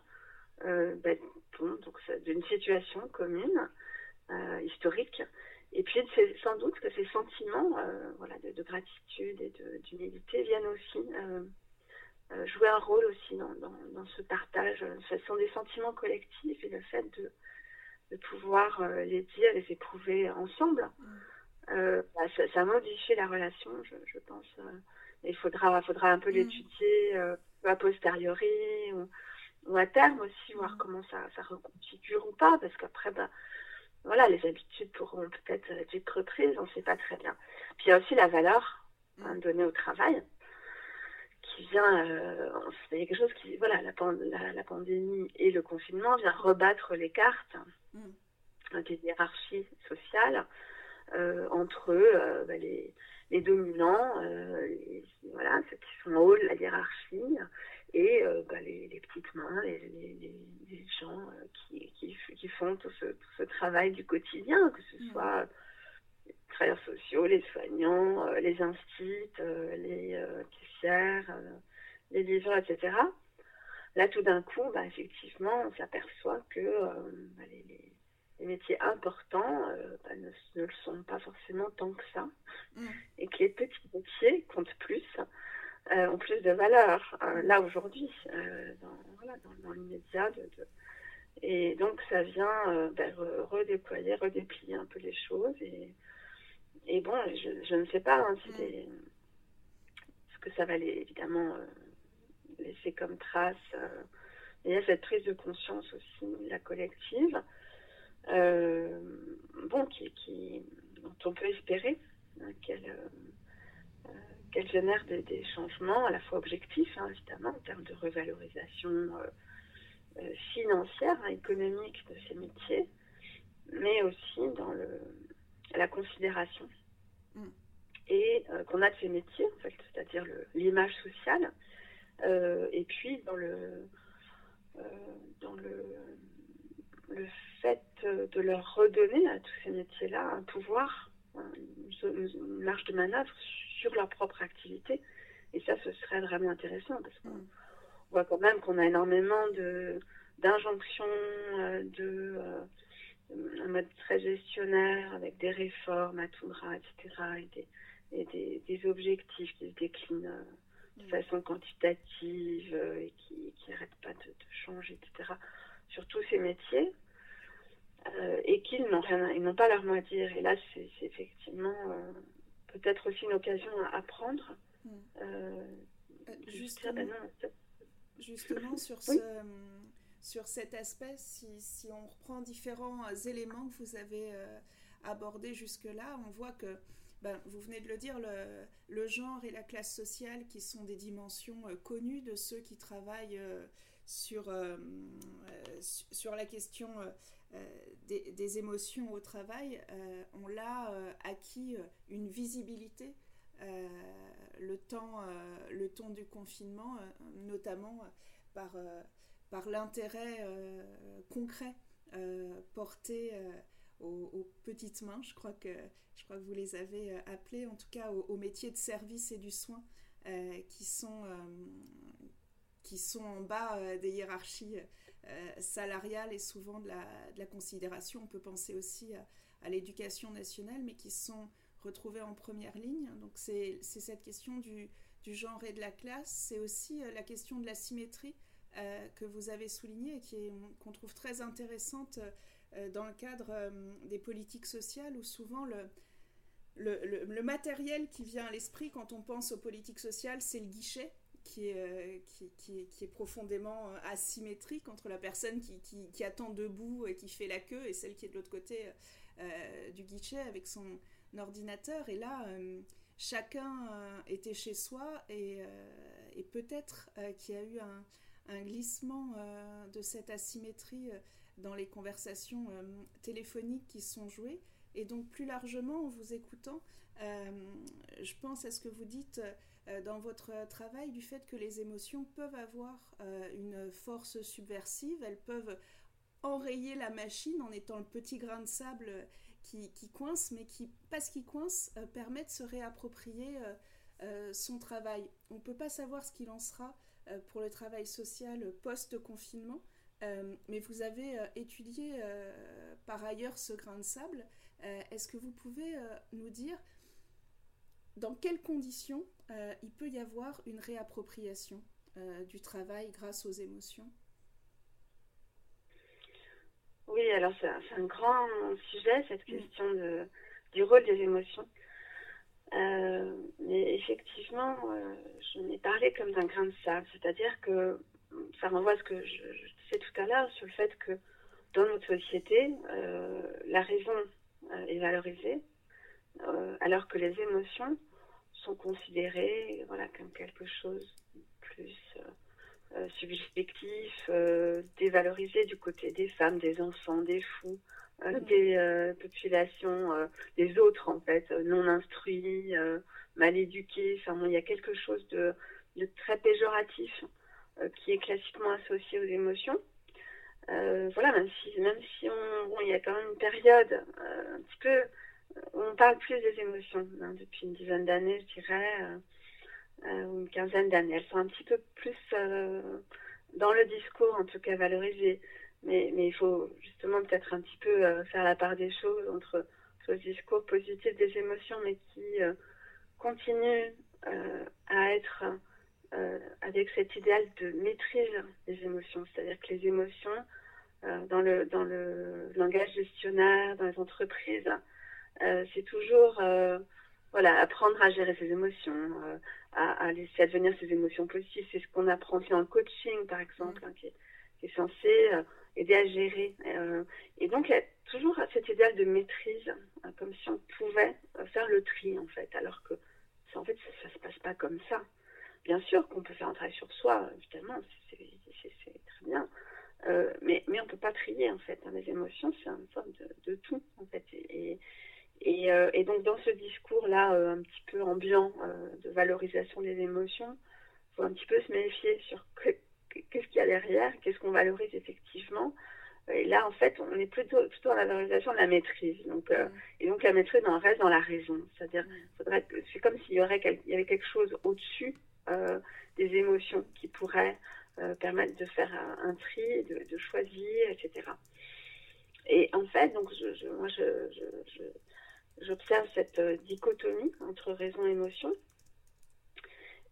ben, donc, d'une situation commune, historique, et puis, c'est sans doute que ces sentiments euh, voilà, de, gratitude et d'humilité viennent aussi euh, euh, jouer un rôle aussi dans, dans, ce partage. Ce sont des sentiments collectifs et le fait de, de pouvoir les dire, les éprouver ensemble, bah, ça, ça, modifie la relation, je, je pense. il faudra, faudra un peu mm. l'étudier a posteriori ou, ou, à terme aussi, voir mm. comment ça, ça reconfigure ou pas, parce qu'après, bah, voilà, les habitudes pourront peut-être être reprises, on ne sait pas très bien. Puis il y a aussi la valeur hein, mm. donnée au travail, qui vient, euh, c'est quelque chose qui, voilà, la, la, pandémie et le confinement vient rebattre les cartes mm. des hiérarchies sociales euh, entre euh, bah, les, les, dominants, voilà, ceux qui sont en haut de la hiérarchie, et euh, bah, les, les, petites mains, les, gens euh, qui, qui, qui, font tout ce, tout ce, travail du quotidien, que ce mm. soit les travailleurs sociaux, les soignants, euh, les instituts, les caissières, les livreurs, etc. Là, tout d'un coup, bah, effectivement, on s'aperçoit que bah, les, les, métiers importants bah, ne, ne, le sont pas forcément tant que ça, mm. et que les petits métiers comptent plus. Euh, ont plus de valeur euh, là aujourd'hui, euh, dans, voilà, dans, l'immédiat. De, Et donc ça vient ben, redéployer, redéplier un peu les choses. Et, et bon, je, je, ne sais pas hein, si mm. ce que ça va les, évidemment laisser comme trace. il y a cette prise de conscience aussi, la collective, bon, qui, qui, dont on peut espérer hein, qu'elle qu'elle génère des, changements à la fois objectifs, hein, évidemment, en termes de revalorisation euh, euh, financière, hein, économique de ces métiers, mais aussi dans le, la considération mm. et euh, qu'on a de ces métiers, en fait, c'est-à-dire l'image sociale, et puis dans le dans le, le fait de leur redonner à tous ces métiers-là un pouvoir, une marge de manœuvre sur leur propre activité. Et ça, ce serait vraiment intéressant parce qu'on mm. voit quand même qu'on a énormément de d'injonctions, euh, de euh, un mode très gestionnaire avec des réformes à tout bras, etc. Et des, et des, des objectifs qui se déclinent euh, de mm. façon quantitative et qui n'arrêtent pas de, de, changer, etc. Sur tous ces métiers. Et qu'ils n'ont rien, ils n'ont pas leur mot à dire. Et là, c'est effectivement peut-être aussi une occasion à apprendre. Hmm. Euh, euh, justement, ben justement sur, ce, sur cet aspect, si, si, on reprend différents éléments que vous avez euh, abordés jusque-là, on voit que, ben, vous venez de le dire, le, le, genre et la classe sociale qui sont des dimensions connues de ceux qui travaillent sur, sur la question euh, des, émotions au travail, euh, on l'a euh, acquis une visibilité le, temps, le temps du confinement, notamment par, par l'intérêt concret porté aux, petites mains, je crois, que, je crois que vous les avez appelées, en tout cas aux, métiers de service et du soin, qui, sont, qui sont en bas des hiérarchies salariale et souvent de la, considération. On peut penser aussi à l'éducation nationale, mais qui sont retrouvés en première ligne. Donc c'est cette question du, genre et de la classe, c'est aussi la question de la symétrie que vous avez soulignée et qu'on trouve très intéressante dans le cadre des politiques sociales, où souvent le, matériel qui vient à l'esprit quand on pense aux politiques sociales, c'est le guichet. Qui est, euh, qui, est, profondément euh, asymétrique entre la personne qui, attend debout et qui fait la queue et celle qui est de l'autre côté euh, du guichet avec son ordinateur. Et là, chacun était chez soi et, peut-être qu'il y a eu un, glissement de cette asymétrie dans les conversations téléphoniques qui sont jouées. Et donc plus largement, en vous écoutant, je pense à ce que vous dites dans votre travail du fait que les émotions peuvent avoir euh, une force subversive, elles peuvent enrayer la machine en étant le petit grain de sable qui, coince, mais qui, parce qu'il coince, permet de se réapproprier son travail. On ne peut pas savoir ce qu'il en sera pour le travail social post-confinement, mais vous avez étudié par ailleurs ce grain de sable euh, est-ce que vous pouvez euh, nous dire dans quelles conditions euh, il peut y avoir une réappropriation du travail grâce aux émotions Oui, alors c'est un, grand sujet, cette question de, du rôle des émotions. mais effectivement, je n'ai parlé comme d'un grain de sable, c'est-à-dire que ça renvoie à ce que je, je disais tout à l'heure sur le fait que dans notre société, la raison euh, est valorisée, euh, alors que les émotions sont considérées voilà, comme quelque chose de plus euh, subjectif, dévalorisé du côté des femmes, des enfants, des fous, mm-hmm. des populations, des autres en fait, non instruits, mal éduqués. Enfin, il y a quelque chose de, de très péjoratif qui est classiquement associé aux émotions. Euh, voilà, même si, même si on, il y a quand même une période euh, un petit peu, on parle plus des émotions hein, depuis une dizaine d'années, je dirais, euh, ou une quinzaine d'années. Elles sont un petit peu plus dans le discours, en tout cas valorisées. Mais, il faut justement peut-être un petit peu faire la part des choses entre ce discours positif des émotions, mais qui continue à être avec cet idéal de maîtrise des émotions. C'est-à-dire que les émotions euh, dans, le, langage gestionnaire, dans les entreprises, euh, c'est toujours euh, voilà, apprendre à gérer ses émotions, à, à, laisser advenir ses émotions positives. C'est ce qu'on apprend aussi le coaching, par exemple, hein, qui, est, censé aider à gérer. et donc, il y a toujours cet idéal de maîtrise, comme si on pouvait faire le tri, en fait, alors que en fait, ça ne se passe pas comme ça. Bien sûr qu'on peut faire un travail sur soi, évidemment, c'est très bien. Euh, mais, mais on ne peut pas trier en fait. Hein. Les émotions, c'est une forme de, tout en fait. Et, euh, et, donc dans ce discours-là, euh, un petit peu ambiant de valorisation des émotions, il faut un petit peu se méfier sur qu'est-ce qu'il y a derrière, qu'est-ce qu'on valorise effectivement. Et là, en fait, on est plutôt, plutôt dans la valorisation de la maîtrise. Donc, mm. Et donc la maîtrise on reste dans la raison. C'est-à-dire, mm. c'est comme s'il y, aurait, il y avait quelque chose au-dessus des émotions qui pourrait euh, permettre de faire un, tri, de, choisir, etc. Et en fait, donc, je, moi, j'observe cette euh, dichotomie entre raison et émotion.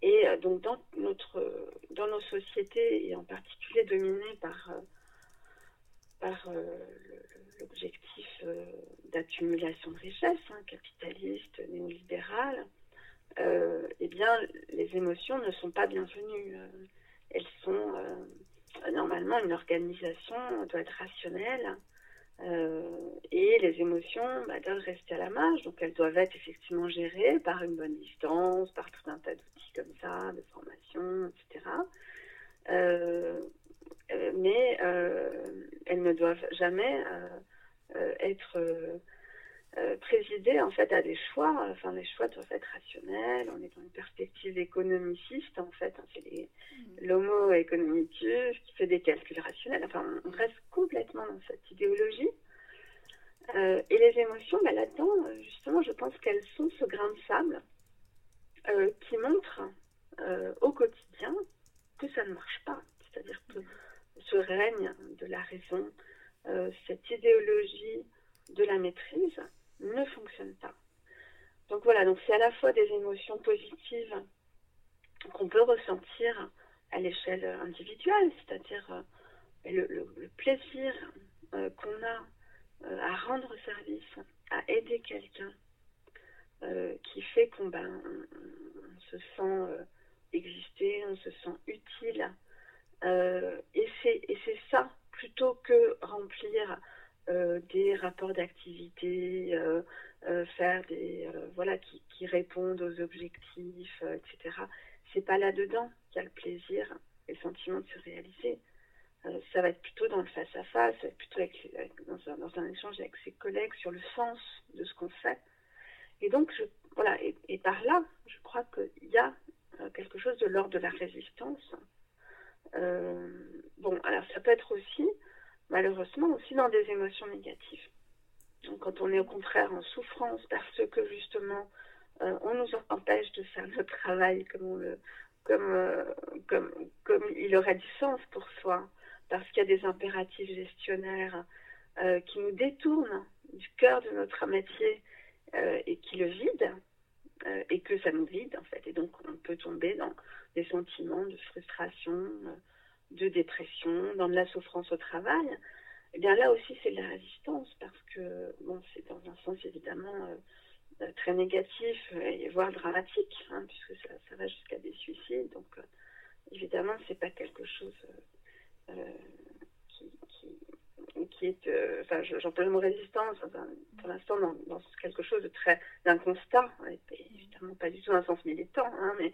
Et euh, donc, dans, notre, dans nos sociétés, et en particulier dominées par, par l'objectif d'accumulation de richesse, hein, capitaliste, néolibéral, eh bien, les émotions ne sont pas bienvenues elles sont euh, normalement une organisation doit être rationnelle euh, et les émotions bah, doivent rester à la marge, donc elles doivent être effectivement gérées par une bonne distance, par tout un tas d'outils comme ça, de formation, etc. Euh, mais elles ne doivent jamais être euh, présider en fait à des choix. Enfin, les choix doivent être rationnels. On est dans une perspective économiciste en fait. Hein, c'est mmh. l'homo economicus qui fait des calculs rationnels. Enfin, on reste complètement dans cette idéologie. Euh, et les émotions, bah, là-dedans, justement, je pense qu'elles sont ce grain de sable euh, qui montre au quotidien que ça ne marche pas. C'est-à-dire que ce règne de la raison, cette idéologie de la maîtrise ne fonctionne pas. Donc voilà, donc c'est à la fois des émotions positives qu'on peut ressentir à l'échelle individuelle, c'est-à-dire euh, le, plaisir euh, qu'on a euh, à rendre service, à aider quelqu'un, qui fait qu'on ben, se sent exister, on se sent utile. et c'est ça, plutôt que remplir des rapports d'activité, faire des voilà qui, qui, répondent aux objectifs, etc c'est pas là-dedans qu'il y a le plaisir et le sentiment de se réaliser. Euh, ça va être plutôt dans le face-à-face, ça va être plutôt dans, un, échange avec ses collègues sur le sens de ce qu'on fait. Et donc, voilà, et, par là, je crois qu'il y a euh, quelque chose de l'ordre de la résistance. Euh, bon, alors ça peut être aussi, malheureusement, aussi dans des émotions négatives. Donc, quand on est au contraire en souffrance parce que justement euh, on nous empêche de faire notre travail comme, euh, comme, comme, il aurait du sens pour soi, parce qu'il y a des impératifs gestionnaires euh, qui nous détournent du cœur de notre métier et qui le vident, et que ça nous vide en fait. Et donc on peut tomber dans des sentiments de frustration, de dépression, dans de la souffrance au travail. Et eh bien là aussi c'est de la résistance parce que c'est dans un sens évidemment euh, très négatif et voire dramatique, hein, puisque ça, va jusqu'à des suicides. Donc, euh, évidemment, c'est pas quelque chose euh, qui, est. enfin, j'emploie le mot résistance pour l'instant dans, quelque chose de très d'un constat, évidemment pas du tout un sens militant, hein, mais.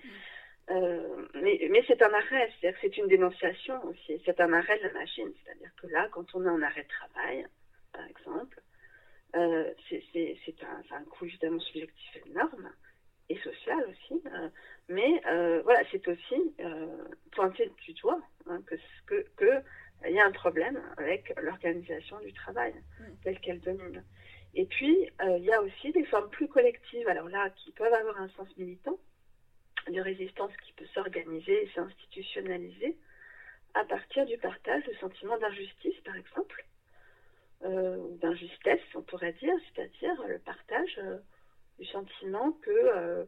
Mais, mais c'est un arrêt, c'est-à-dire que c'est une dénonciation aussi, c'est un arrêt de la machine, c'est-à-dire que là, quand on est en arrêt de travail, par exemple, euh, c'est un, un, coût évidemment subjectif énorme et social aussi, euh, mais euh, voilà, c'est aussi pointer du doigt hein, que que, que il y a un problème avec l'organisation du travail mm. telle qu'elle domine. Et puis, il y a aussi des formes plus collectives, alors là, qui peuvent avoir un sens militant, de résistance qui peut s'organiser et s'institutionnaliser à partir du partage de sentiments d'injustice, par exemple, euh, d'injustesse, on pourrait dire, c'est-à-dire le partage euh, du sentiment que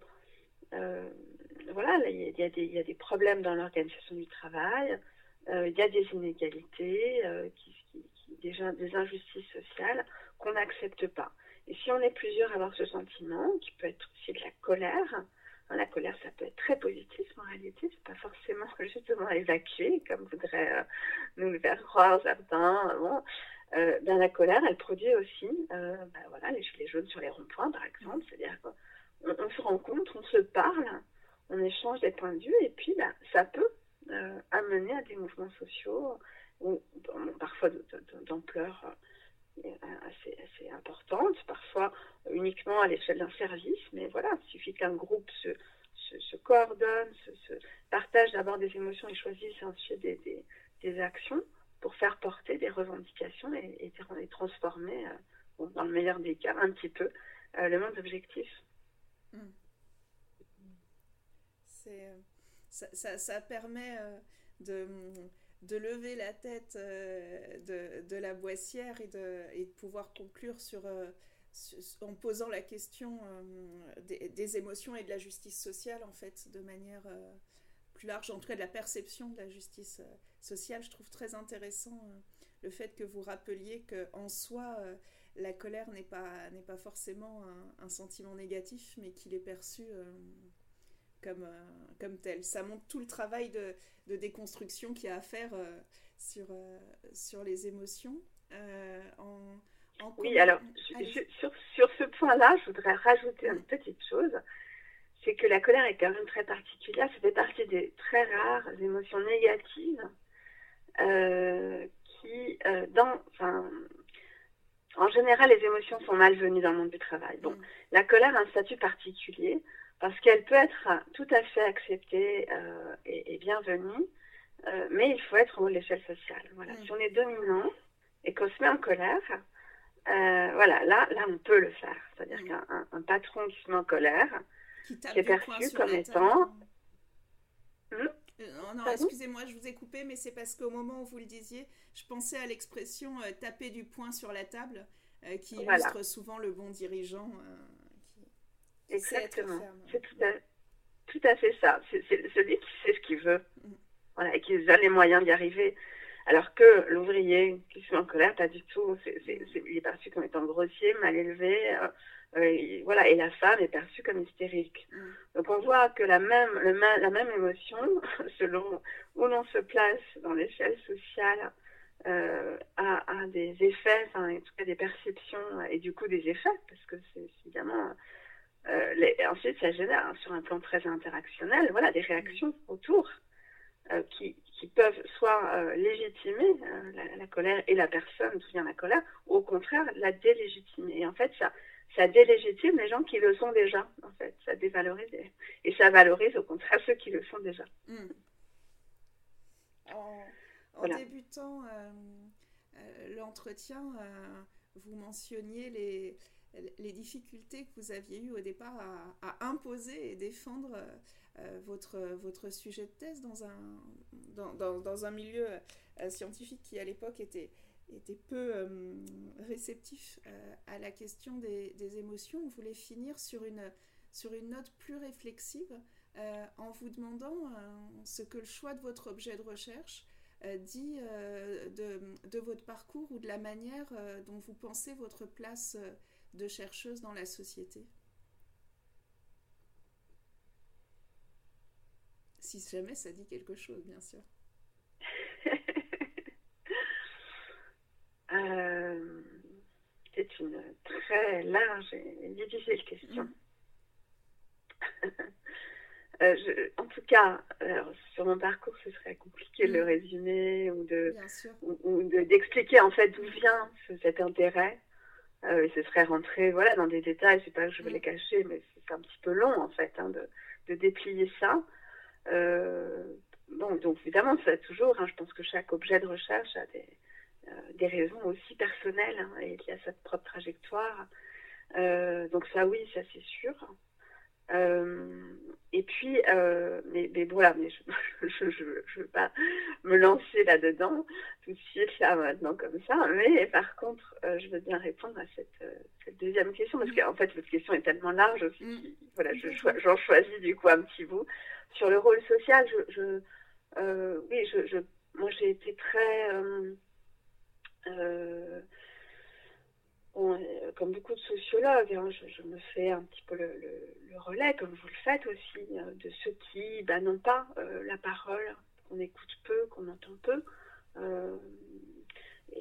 euh, voilà, il y, a des problèmes dans l'organisation du travail, il y a des inégalités, des, des, injustices sociales qu'on n'accepte pas. Et si on est plusieurs à avoir ce sentiment, qui peut être aussi de la colère, la colère, ça peut être très positif en réalité, c'est pas forcément justement évacuer, comme voudraient nous le faire croire certains. Bon, euh, dans la colère, elle produit aussi euh, bah, voilà, les gilets jaunes sur les ronds-points, par exemple. C'est-à-dire qu'on on se rencontre, on se parle, on échange des points de vue, et puis bah, ça peut euh, amener à des mouvements sociaux, ou, parfois d'ampleur assez, assez importante, parfois uniquement à l'échelle d'un service, mais voilà, il suffit qu'un groupe se, coordonne, se, partage d'abord des émotions et choisisse ensuite des, actions pour faire porter des revendications et, et, transformer, euh, dans le meilleur des cas, un petit peu, euh, le monde objectif. C'est, ça, ça, permet euh, de, de, lever la tête de, de, la boissière et de, pouvoir conclure sur, en posant la question des, des, émotions et de la justice sociale, en fait, de manière plus large, en tout cas de la perception de la justice euh, sociale. Je trouve très intéressant euh, le fait que vous rappeliez qu'en soi, euh, la colère n'est pas, n'est pas forcément un, sentiment négatif, mais qu'il est perçu comme, comme tel. Ça montre tout le travail de, de déconstruction qu'il y a à faire sur, sur les émotions. En, oui, alors, sur, sur ce point-là, je voudrais rajouter une petite chose c'est que la colère est quand même très particulière. Ça fait partie des très rares émotions négatives euh, qui, euh, dans, enfin, en général, les émotions sont malvenues dans le monde du travail. Bon, mm. la colère a un statut particulier parce qu'elle peut être tout à fait acceptée euh, et, bienvenue, mais il faut être au l'échelle sociale. Voilà. Mm. Si on est dominant et qu'on se met en colère, voilà, là, là, on peut le faire. C'est-à-dire mm. qu'un patron qui se met en colère, qui, est perçu comme étant. Hmm euh, non, excusez-moi, je vous ai coupé, mais c'est parce qu'au moment où vous le disiez, je pensais à l'expression euh, taper du poing sur la table. qui illustre souvent le bon dirigeant. Exactement. C'est tout à, tout à fait ça. C'est celui qui sait ce qu'il veut mm. voilà, et qui a les moyens d'y arriver. Alors que l'ouvrier qui se met en colère, pas du tout. il est perçu comme étant grossier, mal élevé. Euh, voilà, et la femme est perçue comme hystérique. Mm. Donc on voit que la même, le, la même émotion, selon où l'on se place dans l'échelle sociale, euh, a, a, des effets, enfin, en tout cas des perceptions et du coup des effets, parce que c'est évidemment. Euh, les, ensuite, ça génère hein, sur un plan très interactionnel, voilà, des réactions autour euh, qui, qui, peuvent soit euh, légitimer la, la, colère et la personne d'où vient la colère, ou au contraire la délégitimer. Et en fait, ça, ça délégitime les gens qui le sont déjà, en fait. Ça dévalorise et, ça valorise au contraire ceux qui le sont déjà. Hmm. En, débutant l'entretien, vous mentionniez les, les difficultés que vous aviez eues au départ à, imposer et défendre votre, votre sujet de thèse dans un, dans, dans, dans un milieu scientifique qui à l'époque était était peu euh, réceptif euh, à la question des, émotions, on voulait finir sur une, sur une note plus réflexive euh, en vous demandant ce que le choix de votre objet de recherche dit de, de, votre parcours ou de la manière dont vous pensez votre place de chercheuse dans la société. Si jamais ça dit quelque chose, bien sûr. Euh, c'est une très large et difficile question. Mm. Euh, en tout cas, sur mon parcours, ce serait compliqué de le mm. résumer ou de ou, d'expliquer en fait d'où vient cet intérêt. Euh, et ce serait rentrer voilà dans des détails. C'est pas que je veux mm. les cacher, mais c'est un petit peu long en fait hein, de, de, déplier ça. bon, donc évidemment, ça toujours. Hein, je pense que chaque objet de recherche a des euh, des raisons aussi personnelles hein, et qui a sa propre trajectoire. Euh, donc ça oui, ça c'est sûr. Euh, et puis, mais, mais, voilà, mais je ne veux pas me lancer là-dedans tout de suite, là, maintenant, comme ça. Mais par contre, je veux bien répondre à cette, deuxième question, parce qu'en fait, votre question est tellement large aussi. Mm. Voilà, j'en choisis du coup un petit bout. Sur le rôle social, je, oui, je, moi j'ai été très euh, euh, comme beaucoup de sociologues, hein, je, me fais un petit peu le, relais, comme vous le faites aussi, euh, de ceux qui bah, n'ont pas la parole, qu'on écoute peu, qu'on entend peu.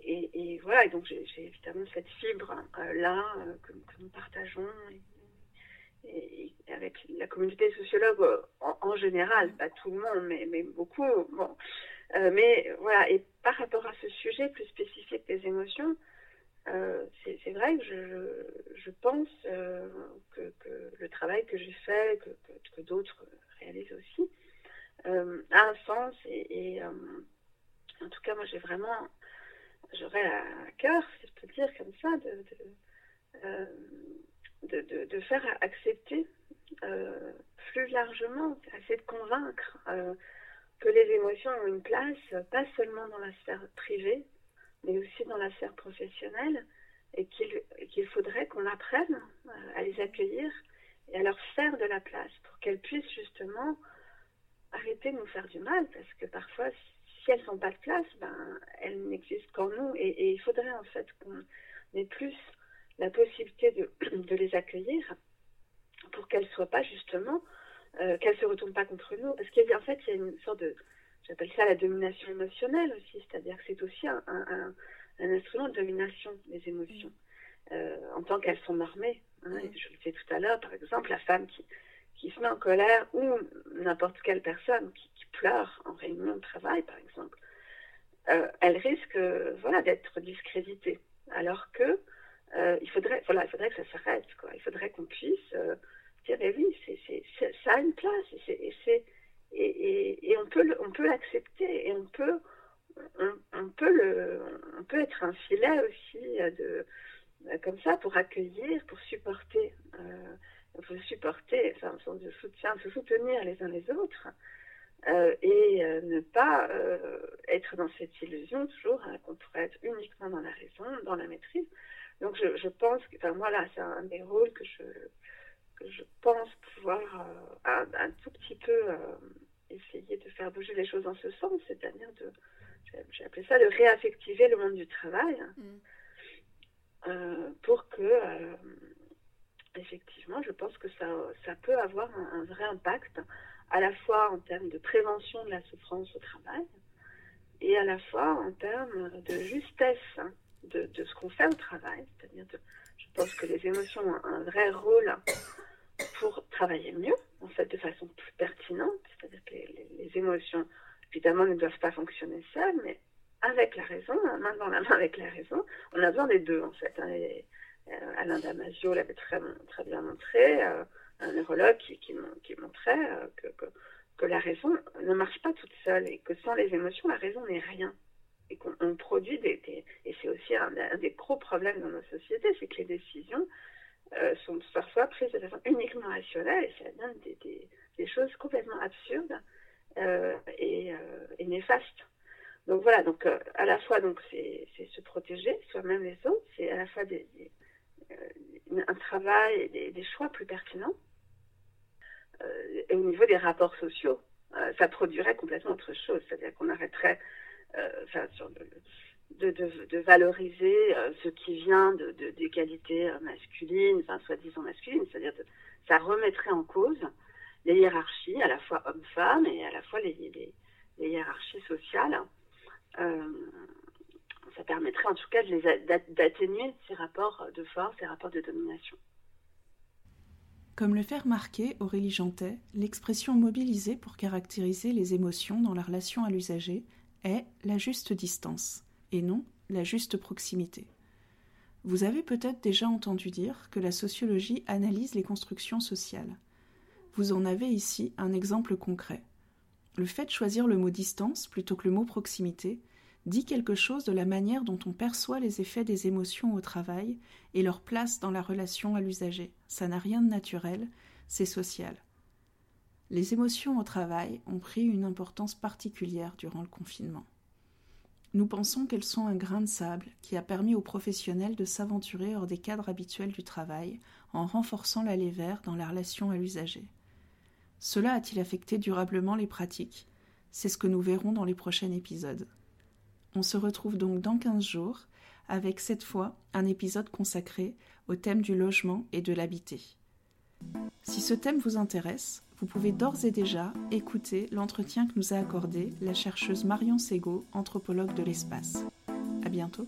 Et, voilà, et donc j'ai évidemment cette fibre-là que, nous partageons avec la communauté sociologue en, général, pas tout le monde, mais, beaucoup. Bon. Euh, mais voilà, et par rapport à ce sujet plus spécifique des émotions, euh, c'est vrai que je, je pense euh, que, le travail que j'ai fait, que, d'autres réalisent aussi, a un sens. Et, en tout cas, moi, j'ai vraiment, j'aurais à cœur, si je peux dire comme ça, de, de, faire accepter plus largement, essayer de convaincre que les émotions ont une place, pas seulement dans la sphère privée, mais aussi dans la sphère professionnelle, et qu'il faudrait qu'on apprenne euh, à les accueillir et à leur faire de la place pour qu'elles puissent justement arrêter de nous faire du mal, parce que parfois, si elles n'ont pas de place, ben, elles n'existent qu'en nous, et, il faudrait en fait qu'on ait plus la possibilité de, les accueillir pour qu'elles ne soient pas justement euh, qu'elle ne se retourne pas contre nous. Parce qu'en fait, il y a une sorte de, j'appelle ça la domination émotionnelle aussi, c'est-à-dire que c'est aussi un, un, un, instrument de domination des émotions, euh, en tant qu'elles sont normées. Hein. Je le disais tout à l'heure, par exemple, la femme qui, qui se met en colère ou n'importe quelle personne qui, qui, pleure en réunion de travail, par exemple, euh, elle risque voilà, d'être discréditée. Alors que euh, il, faudrait, voilà, il faudrait que ça s'arrête. Il faudrait qu'on puisse euh, oui, c'est, ça a une place et, c'est, et, on peut, on peut l'accepter et on peut, on, peut le, on peut être un filet aussi euh, de, euh, comme ça pour accueillir, pour supporter, euh, pour supporter, enfin, de se soutenir les uns les autres. Et ne pas être dans cette illusion toujours hein, qu'on pourrait être uniquement dans la raison, dans la maîtrise, Donc je, pense que, enfin voilà, c'est un des rôles que je, que je pense pouvoir un, tout petit peu essayer de faire bouger les choses dans ce sens, c'est-à-dire de, j'ai appelé ça de réaffectiver le monde du travail, mm. euh, pour que, euh, effectivement, je pense que ça, ça peut avoir un, vrai impact, à la fois en termes de prévention de la souffrance au travail, et à la fois en termes de justesse hein, de, de, ce qu'on fait au travail, c'est-à-dire je pense que les émotions ont un vrai rôle pour travailler mieux, en fait, de façon plus pertinente, c'est-à-dire que les, émotions évidemment, ne doivent pas fonctionner seuls, mais avec la raison, main dans la main avec la raison. On a besoin des deux, en fait. Hein, euh, Alain Damasio l'avait très, très bien montré, euh, un neurologue qui, montrait euh, que, la raison ne marche pas toute seule et que sans les émotions, la raison n'est rien. Et qu'on produit des, Et c'est aussi un, des gros problèmes dans nos sociétés, c'est que les décisions sont parfois prises de façon uniquement rationnelle et ça donne des, choses complètement absurdes euh, et, euh, et, néfaste. Donc voilà, donc euh, à la fois donc c'est se protéger soi-même les autres, c'est à la fois un travail et des, choix plus pertinents. et au niveau des rapports sociaux, ça produirait complètement autre chose, c'est-à-dire qu'on arrêterait enfin, sur de, valoriser ce qui vient de, des qualités masculines, enfin soi-disant masculines, c'est-à-dire ça remettrait en cause les hiérarchies, à la fois hommes-femmes et à la fois les, les, les hiérarchies sociales. Euh, ça permettrait en tout cas d'atténuer ces rapports de force, ces rapports de domination. Comme le fait remarquer Aurélie Jantet, l'expression mobilisée pour caractériser les émotions dans la relation à l'usager est la juste distance, et non la juste proximité. Vous avez peut-être déjà entendu dire que la sociologie analyse les constructions sociales. Vous en avez ici un exemple concret. Le fait de choisir le mot distance plutôt que le mot proximité dit quelque chose de la manière dont on perçoit les effets des émotions au travail et leur place dans la relation à l'usager. Ça n'a rien de naturel, c'est social. Les émotions au travail ont pris une importance particulière durant le confinement. Nous pensons qu'elles sont un grain de sable qui a permis aux professionnels de s'aventurer hors des cadres habituels du travail en renforçant la vert dans la relation à l'usager. Cela a-t-il affecté durablement les pratiques? C'est ce que nous verrons dans les prochains épisodes. On se retrouve donc dans 15 jours avec cette fois un épisode consacré au thème du logement et de l'habité. Si ce thème vous intéresse, vous pouvez d'ores et déjà écouter l'entretien que nous a accordé la chercheuse Marion Sego, anthropologue de l'espace. À bientôt.